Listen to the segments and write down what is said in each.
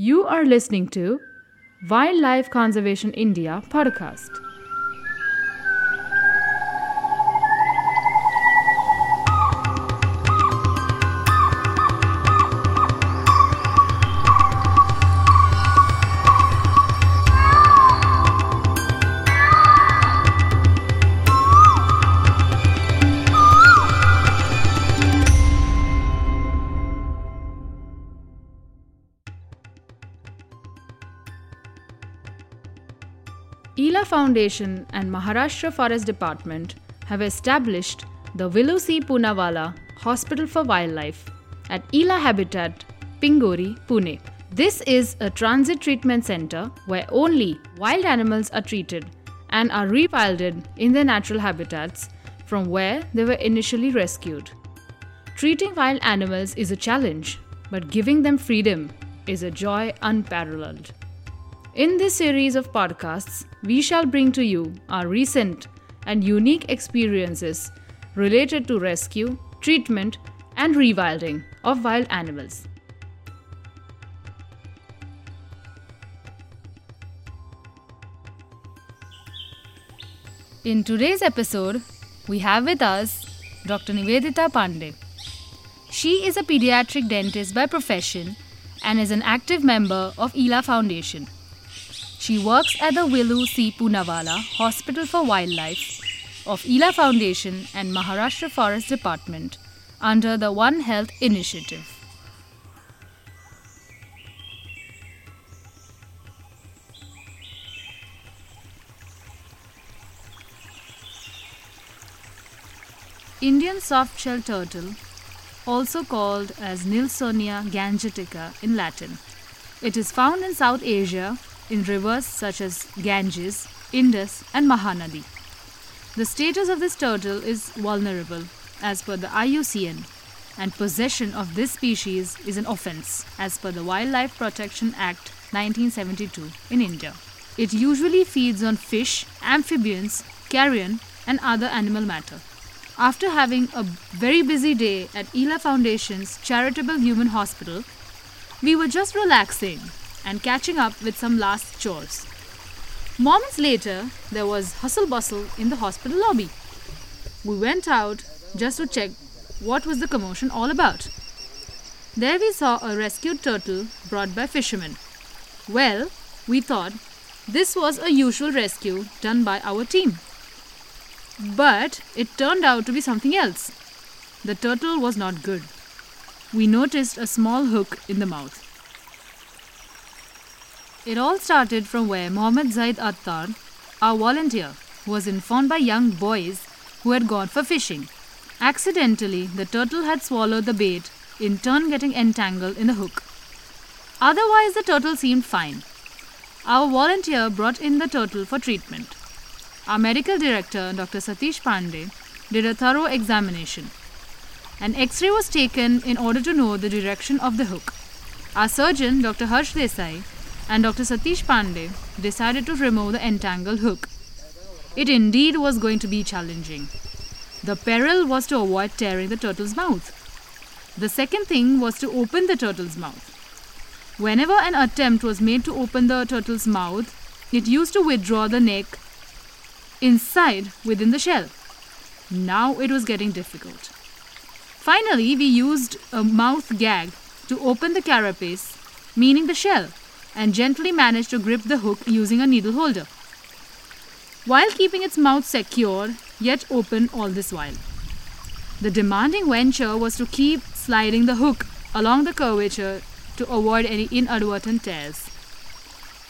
You are listening to Wildlife Conservation India podcast. ELA Foundation and Maharashtra Forest Department have established the Villoo C. Poonawalla Hospital for Wildlife at ELA Habitat, Pingori, Pune. This is a transit treatment center where only wild animals are treated and are rewilded in their natural habitats from where they were initially rescued. Treating wild animals is a challenge, but giving them freedom is a joy unparalleled. In this series of podcasts, we shall bring to you our recent and unique experiences related to rescue, treatment, and rewilding of wild animals. In today's episode, we have with us Dr. Nivedita Pandey. She is a pediatric dentist by profession and is an active member of ELA Foundation. She works at the Villoo C. Poonawalla Hospital for Wildlife of ELA Foundation and Maharashtra Forest Department under the One Health initiative. Indian soft-shell turtle, also called as Nilsonia gangetica in Latin. It is found in South Asia in rivers such as Ganges, Indus, and Mahanadi. The status of this turtle is vulnerable as per the IUCN, and possession of this species is an offense as per the Wildlife Protection Act 1972 in India. It usually feeds on fish, amphibians, carrion, and other animal matter. After having a very busy day at ELA Foundation's Charitable Human Hospital, we were just relaxing and catching up with some last chores. Moments later, there was hustle bustle in the hospital lobby. We went out just to check what was the commotion all about. There we saw a rescued turtle brought by fishermen. Well, we thought this was a usual rescue done by our team. But it turned out to be something else. The turtle was not good. We noticed a small hook in the mouth. It all started from where Mohammed Zaid Attar, our volunteer, was informed by young boys who had gone for fishing. Accidentally, the turtle had swallowed the bait, in turn getting entangled in the hook. Otherwise, the turtle seemed fine. Our volunteer brought in the turtle for treatment. Our medical director, Dr. Satish Pandey, did a thorough examination. An x ray was taken in order to know the direction of the hook. Our surgeon, Dr. Harsh Desai, and Dr. Satish Pandey decided to remove the entangled hook. It indeed was going to be challenging. The peril was to avoid tearing the turtle's mouth. The second thing was to open the turtle's mouth. Whenever an attempt was made to open the turtle's mouth, it used to withdraw the neck inside within the shell. Now it was getting difficult. Finally, we used a mouth gag to open the carapace, meaning the shell, and gently managed to grip the hook using a needle holder, while keeping its mouth secure yet open all this while. The demanding venture was to keep sliding the hook along the curvature to avoid any inadvertent tears.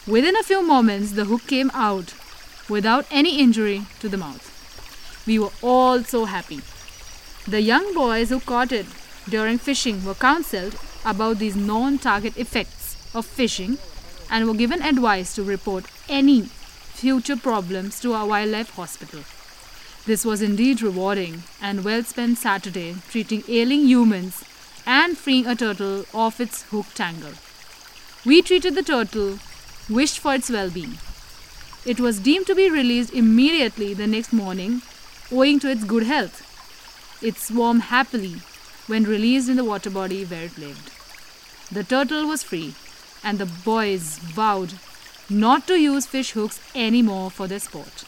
Within a few moments, the hook came out without any injury to the mouth. We were all so happy. The young boys who caught it during fishing were counseled about these non target effects of fishing and were given advice to report any future problems to our wildlife hospital. This was indeed rewarding and well spent Saturday treating ailing humans and freeing a turtle off its hook tangle. We treated the turtle, wished for its well being. It was deemed to be released immediately the next morning owing to its good health. It swam happily when released in the water body where it lived. The turtle was free and the boys vowed not to use fish hooks anymore for their sport.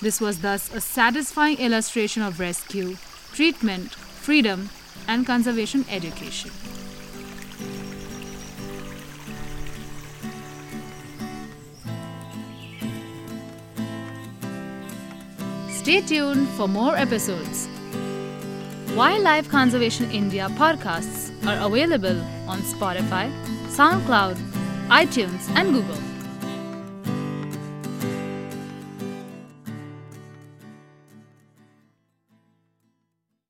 This was thus a satisfying illustration of rescue, treatment, freedom, and conservation education. Stay tuned for more episodes. Wildlife Conservation India podcasts are available on Spotify, SoundCloud, iTunes, and Google.